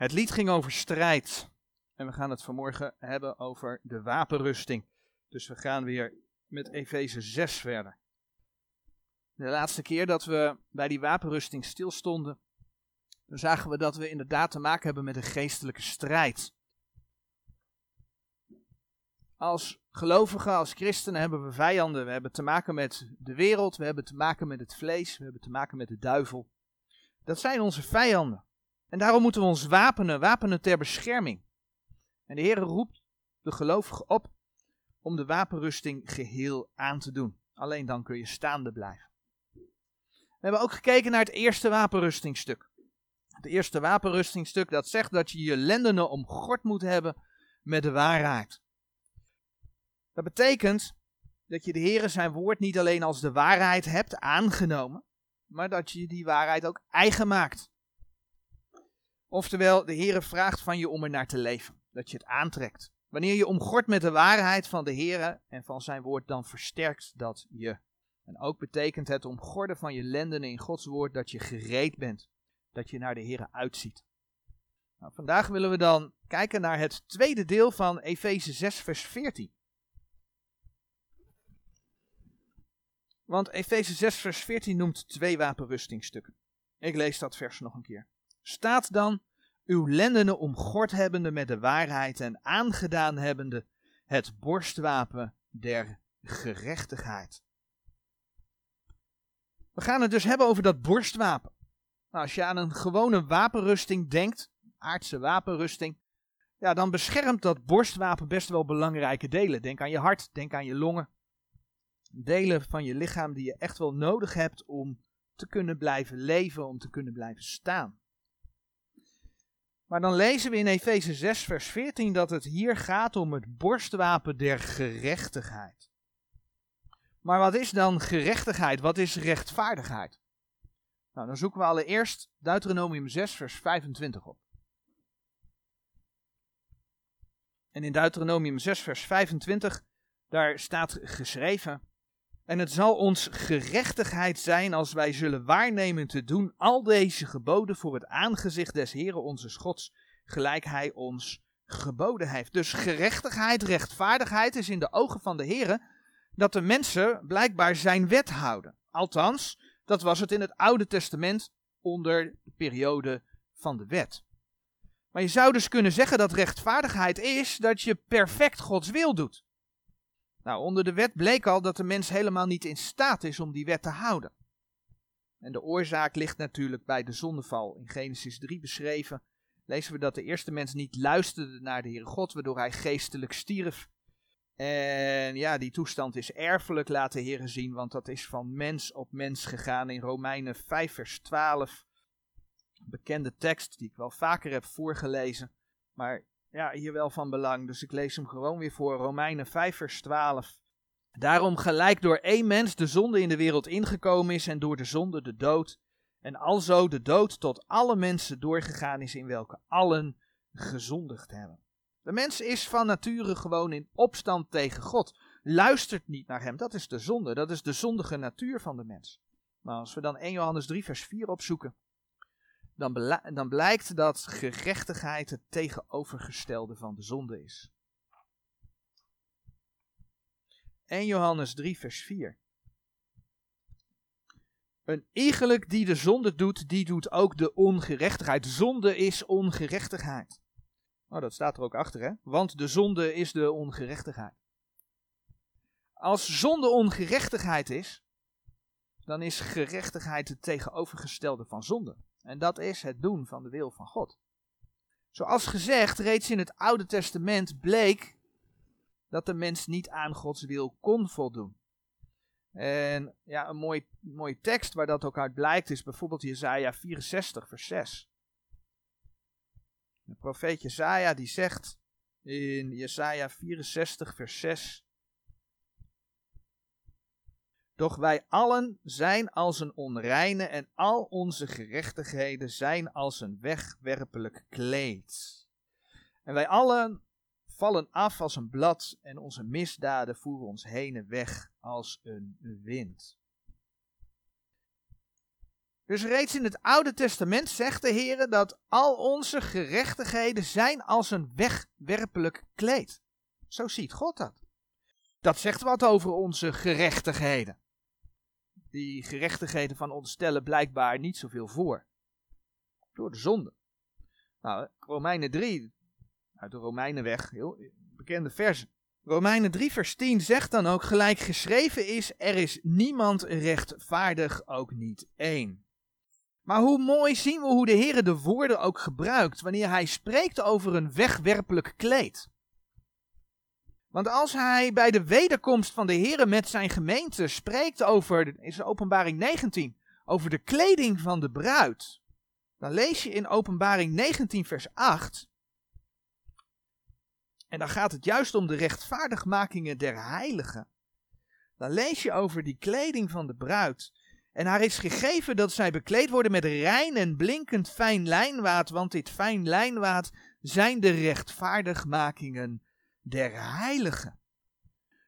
Het lied ging over strijd. En we gaan het vanmorgen hebben over de wapenrusting. Dus we gaan weer met Efeze 6 verder. De laatste keer dat we bij die wapenrusting stilstonden, dan zagen we dat we inderdaad te maken hebben met een geestelijke strijd. Als gelovigen, als christenen hebben we vijanden. We hebben te maken met de wereld, we hebben te maken met het vlees, we hebben te maken met de duivel. Dat zijn onze vijanden. En daarom moeten we ons wapenen, wapenen ter bescherming. En de Heer roept de gelovigen op om de wapenrusting geheel aan te doen. Alleen dan kun je staande blijven. We hebben ook gekeken naar het eerste wapenrustingstuk. Het eerste wapenrustingstuk dat zegt dat je je lendenen omgord moet hebben met de waarheid. Dat betekent dat je de Heer zijn woord niet alleen als de waarheid hebt aangenomen, maar dat je die waarheid ook eigen maakt. Oftewel, de Heer vraagt van je om er naar te leven, dat je het aantrekt. Wanneer je omgort met de waarheid van de Heer en van zijn woord, dan versterkt dat je. En ook betekent het omgorden van je lendenen in Gods woord dat je gereed bent, dat je naar de Heer uitziet. Nou, vandaag willen we dan kijken naar het tweede deel van Efeze 6, vers 14. Want Efeze 6, vers 14 noemt twee wapenrustingstukken. Ik lees dat vers nog een keer. Staat dan, uw lendenen omgord hebbende met de waarheid en aangedaan hebbende het borstwapen der gerechtigheid. We gaan het dus hebben over dat borstwapen. Nou, als je aan een gewone wapenrusting denkt, aardse wapenrusting, ja, dan beschermt dat borstwapen best wel belangrijke delen. Denk aan je hart, denk aan je longen, delen van je lichaam die je echt wel nodig hebt om te kunnen blijven leven, om te kunnen blijven staan. Maar dan lezen we in Efeze 6, vers 14 dat het hier gaat om het borstwapen der gerechtigheid. Maar wat is dan gerechtigheid? Wat is rechtvaardigheid? Nou, dan zoeken we allereerst Deuteronomium 6, vers 25 op. En in Deuteronomium 6, vers 25, daar staat geschreven: en het zal ons gerechtigheid zijn als wij zullen waarnemen te doen al deze geboden voor het aangezicht des Heren onze Gods, gelijk Hij ons geboden heeft. Dus gerechtigheid, rechtvaardigheid is in de ogen van de Heren dat de mensen blijkbaar zijn wet houden. Althans, dat was het in het Oude Testament onder de periode van de wet. Maar je zou dus kunnen zeggen dat rechtvaardigheid is dat je perfect Gods wil doet. Nou, onder de wet bleek al dat de mens helemaal niet in staat is om die wet te houden. En de oorzaak ligt natuurlijk bij de zondeval. In Genesis 3 beschreven lezen we dat de eerste mens niet luisterde naar de Heere God, waardoor hij geestelijk stierf. En ja, die toestand is erfelijk, laat de Heer zien, want dat is van mens op mens gegaan in Romeinen 5 vers 12. Een bekende tekst die ik wel vaker heb voorgelezen. Maar ja, hier wel van belang. Dus ik lees hem gewoon weer voor. Romeinen 5, vers 12. Daarom gelijk door één mens de zonde in de wereld ingekomen is en door de zonde de dood. En alzo de dood tot alle mensen doorgegaan is in welke allen gezondigd hebben. De mens is van nature gewoon in opstand tegen God. Luistert niet naar hem. Dat is de zonde. Dat is de zondige natuur van de mens. Maar als we dan 1 Johannes 3 vers 4 opzoeken dan, dan blijkt dat gerechtigheid het tegenovergestelde van de zonde is. 1 Johannes 3, vers 4. Een iegelijk die de zonde doet, die doet ook de ongerechtigheid. Zonde is ongerechtigheid. Oh, dat staat er ook achter, hè? Want de zonde is de ongerechtigheid. Als zonde ongerechtigheid is, dan is gerechtigheid het tegenovergestelde van zonde. En dat is het doen van de wil van God. Zoals gezegd, reeds in het Oude Testament bleek dat de mens niet aan Gods wil kon voldoen. En ja, een mooi, mooie tekst waar dat ook uit blijkt is bijvoorbeeld Jesaja 64 vers 6. De profeet Jesaja die zegt in Jesaja 64 vers 6 doch wij allen zijn als een onreine en al onze gerechtigheden zijn als een wegwerpelijk kleed. En wij allen vallen af als een blad en onze misdaden voeren ons heen en weg als een wind. Dus reeds in het Oude Testament zegt de Heer dat al onze gerechtigheden zijn als een wegwerpelijk kleed. Zo ziet God dat. Dat zegt wat over onze gerechtigheden. Die gerechtigheden van ons stellen blijkbaar niet zoveel voor. Door de zonde. Nou, Romeinen 3, uit de Romeinenweg, heel bekende versen. Romeinen 3 vers 10 zegt dan ook gelijk geschreven is, er is niemand rechtvaardig, ook niet één. Maar hoe mooi zien we hoe de Heer de woorden ook gebruikt wanneer hij spreekt over een wegwerpelijk kleed. Want als hij bij de wederkomst van de Heer met zijn gemeente spreekt over, is openbaring 19, over de kleding van de bruid, dan lees je in openbaring 19 vers 8, en dan gaat het juist om de rechtvaardigmakingen der heiligen. Dan lees je over die kleding van de bruid. En haar is gegeven dat zij bekleed worden met rein en blinkend fijn lijnwaad, want dit fijn lijnwaad zijn de rechtvaardigmakingen der heiligen.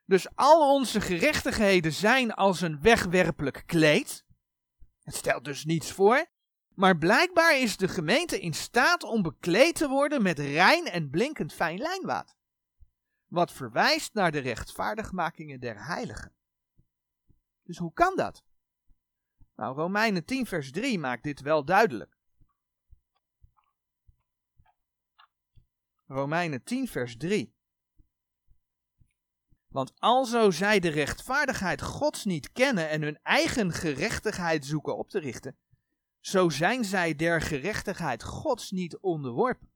Dus al onze gerechtigheden zijn als een wegwerpelijk kleed. Het stelt dus niets voor. Maar blijkbaar is de gemeente in staat om bekleed te worden met rein en blinkend fijn lijnwaad. Wat verwijst naar de rechtvaardigmakingen der heiligen. Dus hoe kan dat? Nou, Romeinen 10 vers 3 maakt dit wel duidelijk. Romeinen 10 vers 3. Want alzo zij de rechtvaardigheid Gods niet kennen en hun eigen gerechtigheid zoeken op te richten, zo zijn zij der gerechtigheid Gods niet onderworpen.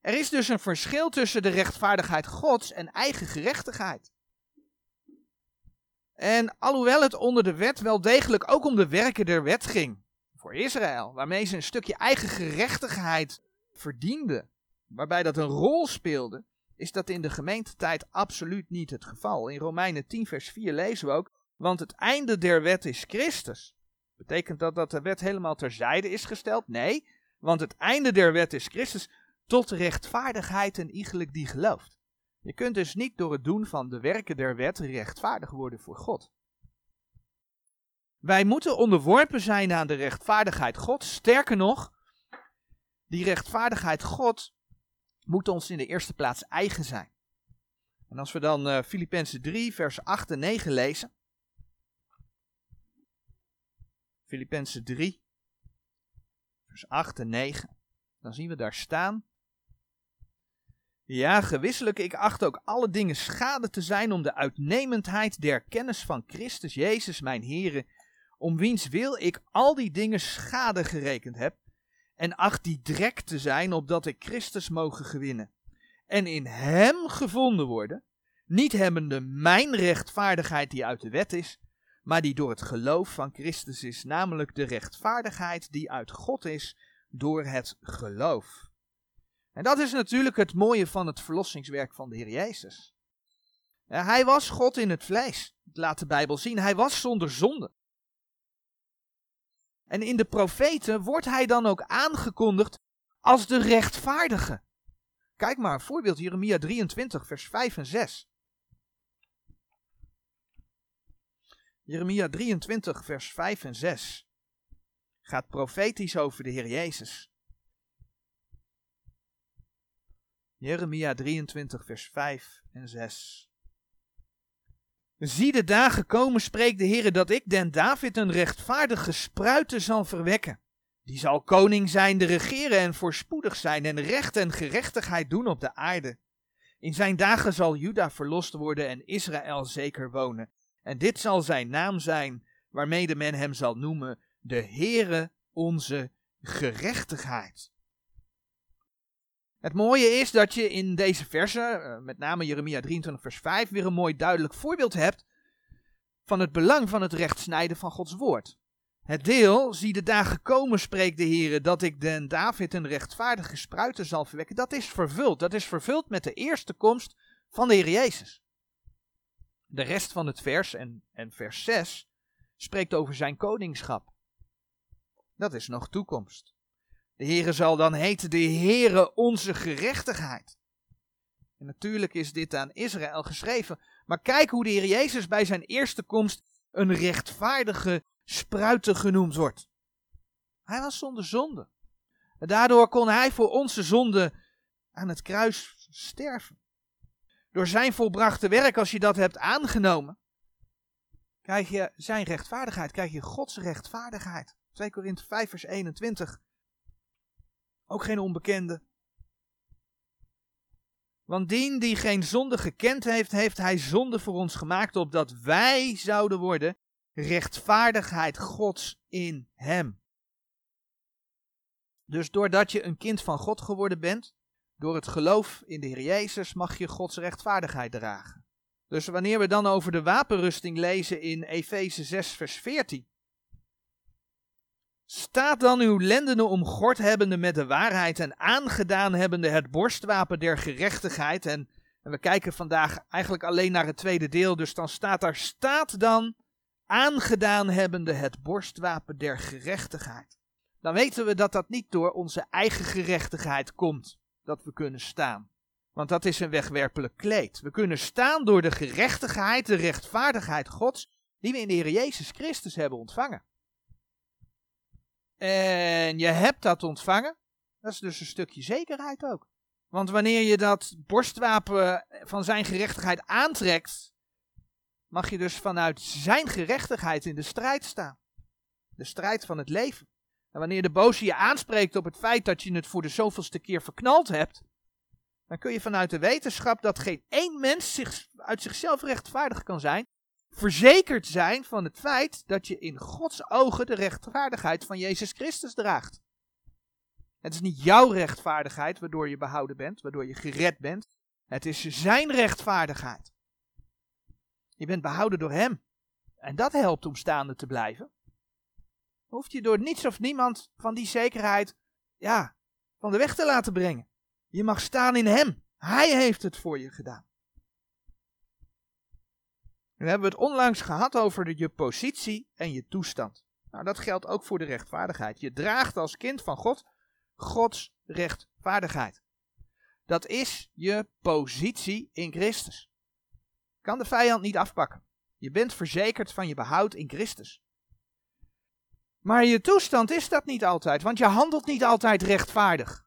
Er is dus een verschil tussen de rechtvaardigheid Gods en eigen gerechtigheid. En alhoewel het onder de wet wel degelijk ook om de werken der wet ging, voor Israël, waarmee ze een stukje eigen gerechtigheid verdienden, waarbij dat een rol speelde, is dat in de gemeentetijd absoluut niet het geval. In Romeinen 10 vers 4 lezen we ook, want het einde der wet is Christus. Betekent dat dat de wet helemaal terzijde is gesteld? Nee, want het einde der wet is Christus tot rechtvaardigheid en iegelijk die gelooft. Je kunt dus niet door het doen van de werken der wet rechtvaardig worden voor God. Wij moeten onderworpen zijn aan de rechtvaardigheid God. Sterker nog, die rechtvaardigheid God moet ons in de eerste plaats eigen zijn. En als we dan uh, Filippenzen 3, vers 8 en 9 lezen. Filippenzen 3, vers 8 en 9. Dan zien we daar staan. Ja, gewisselijk, ik acht ook alle dingen schade te zijn om de uitnemendheid der kennis van Christus Jezus, mijn Heere, om wiens wil ik al die dingen schade gerekend heb, en acht die drek te zijn, opdat ik Christus mogen gewinnen, en in hem gevonden worden, niet hebbende mijn rechtvaardigheid die uit de wet is, maar die door het geloof van Christus is, namelijk de rechtvaardigheid die uit God is door het geloof. En dat is natuurlijk het mooie van het verlossingswerk van de Heer Jezus. hij was God in het vlees, laat de Bijbel zien. Hij was zonder zonde. En in de profeten wordt hij dan ook aangekondigd als de rechtvaardige. Kijk maar, een voorbeeld Jeremia 23, vers 5 en 6. Jeremia 23, vers 5 en 6 gaat profetisch over de Heer Jezus. Jeremia 23, vers 5 en 6. Zie de dagen komen, spreekt de Heer, dat ik den David een rechtvaardige spruiten zal verwekken. Die zal koning zijn, de regeren en voorspoedig zijn en recht en gerechtigheid doen op de aarde. In zijn dagen zal Juda verlost worden en Israël zeker wonen. En dit zal zijn naam zijn, waarmede men hem zal noemen, de Heere onze gerechtigheid. Het mooie is dat je in deze versen, eh, met name Jeremia 23 vers 5, weer een mooi duidelijk voorbeeld hebt van het belang van het rechtsnijden van Gods woord. Het deel, zie de dagen komen, spreekt de Heer, dat ik den David een rechtvaardige spruiten zal verwekken, dat is vervuld. Dat is vervuld met de eerste komst van de Heer Jezus. De rest van het vers en, en vers 6 spreekt over zijn koningschap. Dat is nog toekomst. De Heere zal dan heten de Heere onze gerechtigheid. En natuurlijk is dit aan Israël geschreven. Maar kijk hoe de Heer Jezus bij zijn eerste komst een rechtvaardige spruiten genoemd wordt. Hij was zonder zonde. En daardoor kon hij voor onze zonde aan het kruis sterven. Door zijn volbrachte werk, als je dat hebt aangenomen, krijg je zijn rechtvaardigheid, krijg je Gods rechtvaardigheid. 2 Korinthe 5 vers 21. Ook geen onbekende. Want dien die geen zonde gekend heeft, heeft hij zonde voor ons gemaakt, opdat wij zouden worden rechtvaardigheid Gods in hem. Dus doordat je een kind van God geworden bent, door het geloof in de Heer Jezus, mag je Gods rechtvaardigheid dragen. Dus wanneer we dan over de wapenrusting lezen in Efeze 6, vers 14. Staat dan uw lendenen omgord hebbende met de waarheid en aangedaan hebbende het borstwapen der gerechtigheid. En, we kijken vandaag eigenlijk alleen naar het tweede deel, dus dan staat daar, staat dan aangedaan hebbende het borstwapen der gerechtigheid. Dan weten we dat dat niet door onze eigen gerechtigheid komt, dat we kunnen staan. Want dat is een wegwerpelijk kleed. We kunnen staan door de gerechtigheid, de rechtvaardigheid Gods, die we in de Heer Jezus Christus hebben ontvangen. En je hebt dat ontvangen, dat is dus een stukje zekerheid ook. Want wanneer je dat borstwapen van zijn gerechtigheid aantrekt, mag je dus vanuit zijn gerechtigheid in de strijd staan. De strijd van het leven. En wanneer de boze je aanspreekt op het feit dat je het voor de zoveelste keer verknald hebt, dan kun je vanuit de wetenschap dat geen één mens zich uit zichzelf rechtvaardig kan zijn, verzekerd zijn van het feit dat je in Gods ogen de rechtvaardigheid van Jezus Christus draagt. Het is niet jouw rechtvaardigheid waardoor je behouden bent, waardoor je gered bent. Het is zijn rechtvaardigheid. Je bent behouden door hem. En dat helpt om staande te blijven. Hoeft je door niets of niemand van die zekerheid, ja, van de weg te laten brengen. Je mag staan in hem. Hij heeft het voor je gedaan. Nu hebben we het onlangs gehad over je positie en je toestand. Nou, dat geldt ook voor de rechtvaardigheid. Je draagt als kind van God Gods rechtvaardigheid. Dat is je positie in Christus. Kan de vijand niet afpakken. Je bent verzekerd van je behoud in Christus. Maar je toestand is dat niet altijd, want je handelt niet altijd rechtvaardig.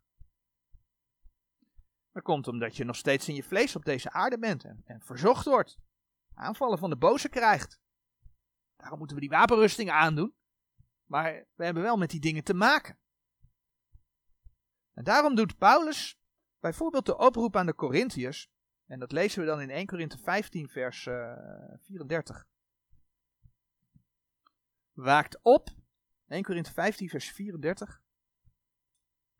Dat komt omdat je nog steeds in je vlees op deze aarde bent en, en verzocht wordt aanvallen van de boze krijgt. Daarom moeten we die wapenrusting aandoen. Maar we hebben wel met die dingen te maken. En daarom doet Paulus bijvoorbeeld de oproep aan de Corinthiërs. En dat lezen we dan in 1 Korinthe 15, vers uh, eh, 34. Waakt op. 1 Korinthe 15, vers 34.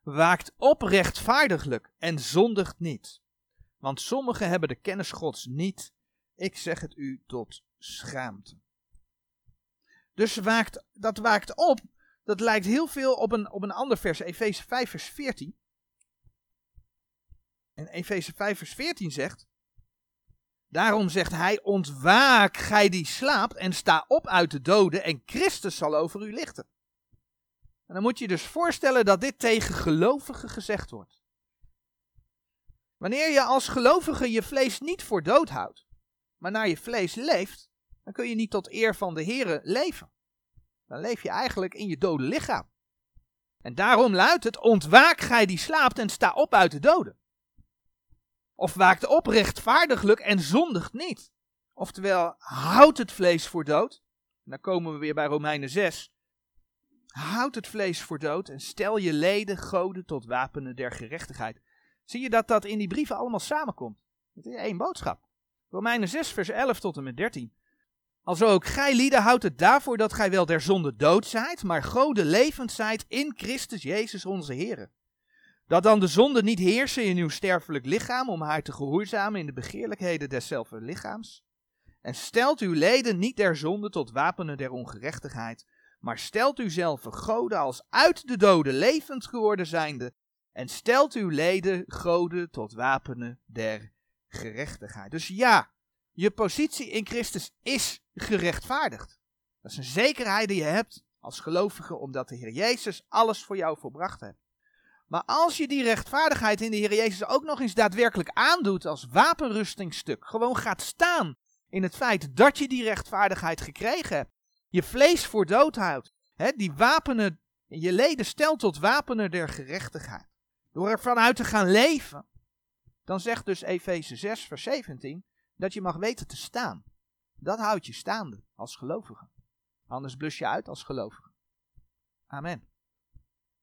Waakt op rechtvaardiglijk en zondigt niet. Want sommigen hebben de kennis Gods niet ik zeg het u tot schaamte. Dus waakt, dat waakt op. Dat lijkt heel veel op een, op een ander vers, Efeze 5, vers 14. En Efeze 5, vers 14 zegt. Daarom zegt hij: Ontwaak, gij die slaapt, en sta op uit de doden, en Christus zal over u lichten. En dan moet je je dus voorstellen dat dit tegen gelovigen gezegd wordt. Wanneer je als gelovige je vlees niet voor dood houdt, maar naar je vlees leeft, dan kun je niet tot eer van de Here leven. Dan leef je eigenlijk in je dode lichaam. En daarom luidt het: ontwaak gij die slaapt en sta op uit de doden. Of waakt op rechtvaardiglijk en zondigt niet. Oftewel, houd het vlees voor dood. Dan komen we weer bij Romeinen 6. Houd het vlees voor dood en stel je leden goden tot wapenen der gerechtigheid. Zie je dat dat in die brieven allemaal samenkomt? Het is één boodschap. Romeinen 6, vers 11 tot en met 13. Alzo ook gij lieden houdt het daarvoor dat gij wel der zonde dood zijt, maar gode levend zijt in Christus Jezus onze Heer. Dat dan de zonde niet heersen in uw sterfelijk lichaam om haar te gehoorzamen in de begeerlijkheden deszelfde lichaams. En stelt uw leden niet der zonde tot wapenen der ongerechtigheid, maar stelt u zelf goden als uit de doden levend geworden zijnde, en stelt uw leden goden tot wapenen der gerechtigheid. Dus ja, je positie in Christus is gerechtvaardigd. Dat is een zekerheid die je hebt als gelovige, omdat de Heer Jezus alles voor jou volbracht heeft. Maar als je die rechtvaardigheid in de Heer Jezus ook nog eens daadwerkelijk aandoet als wapenrustingstuk, gewoon gaat staan in het feit dat je die rechtvaardigheid gekregen hebt, je vlees voor dood houdt. Hè, die wapenen, je leden stelt tot wapenen der gerechtigheid. Door ervan uit te gaan leven. Dan zegt dus Efeze 6, vers 17, dat je mag weten te staan. Dat houdt je staande als gelovige. Anders blus je uit als gelovige. Amen.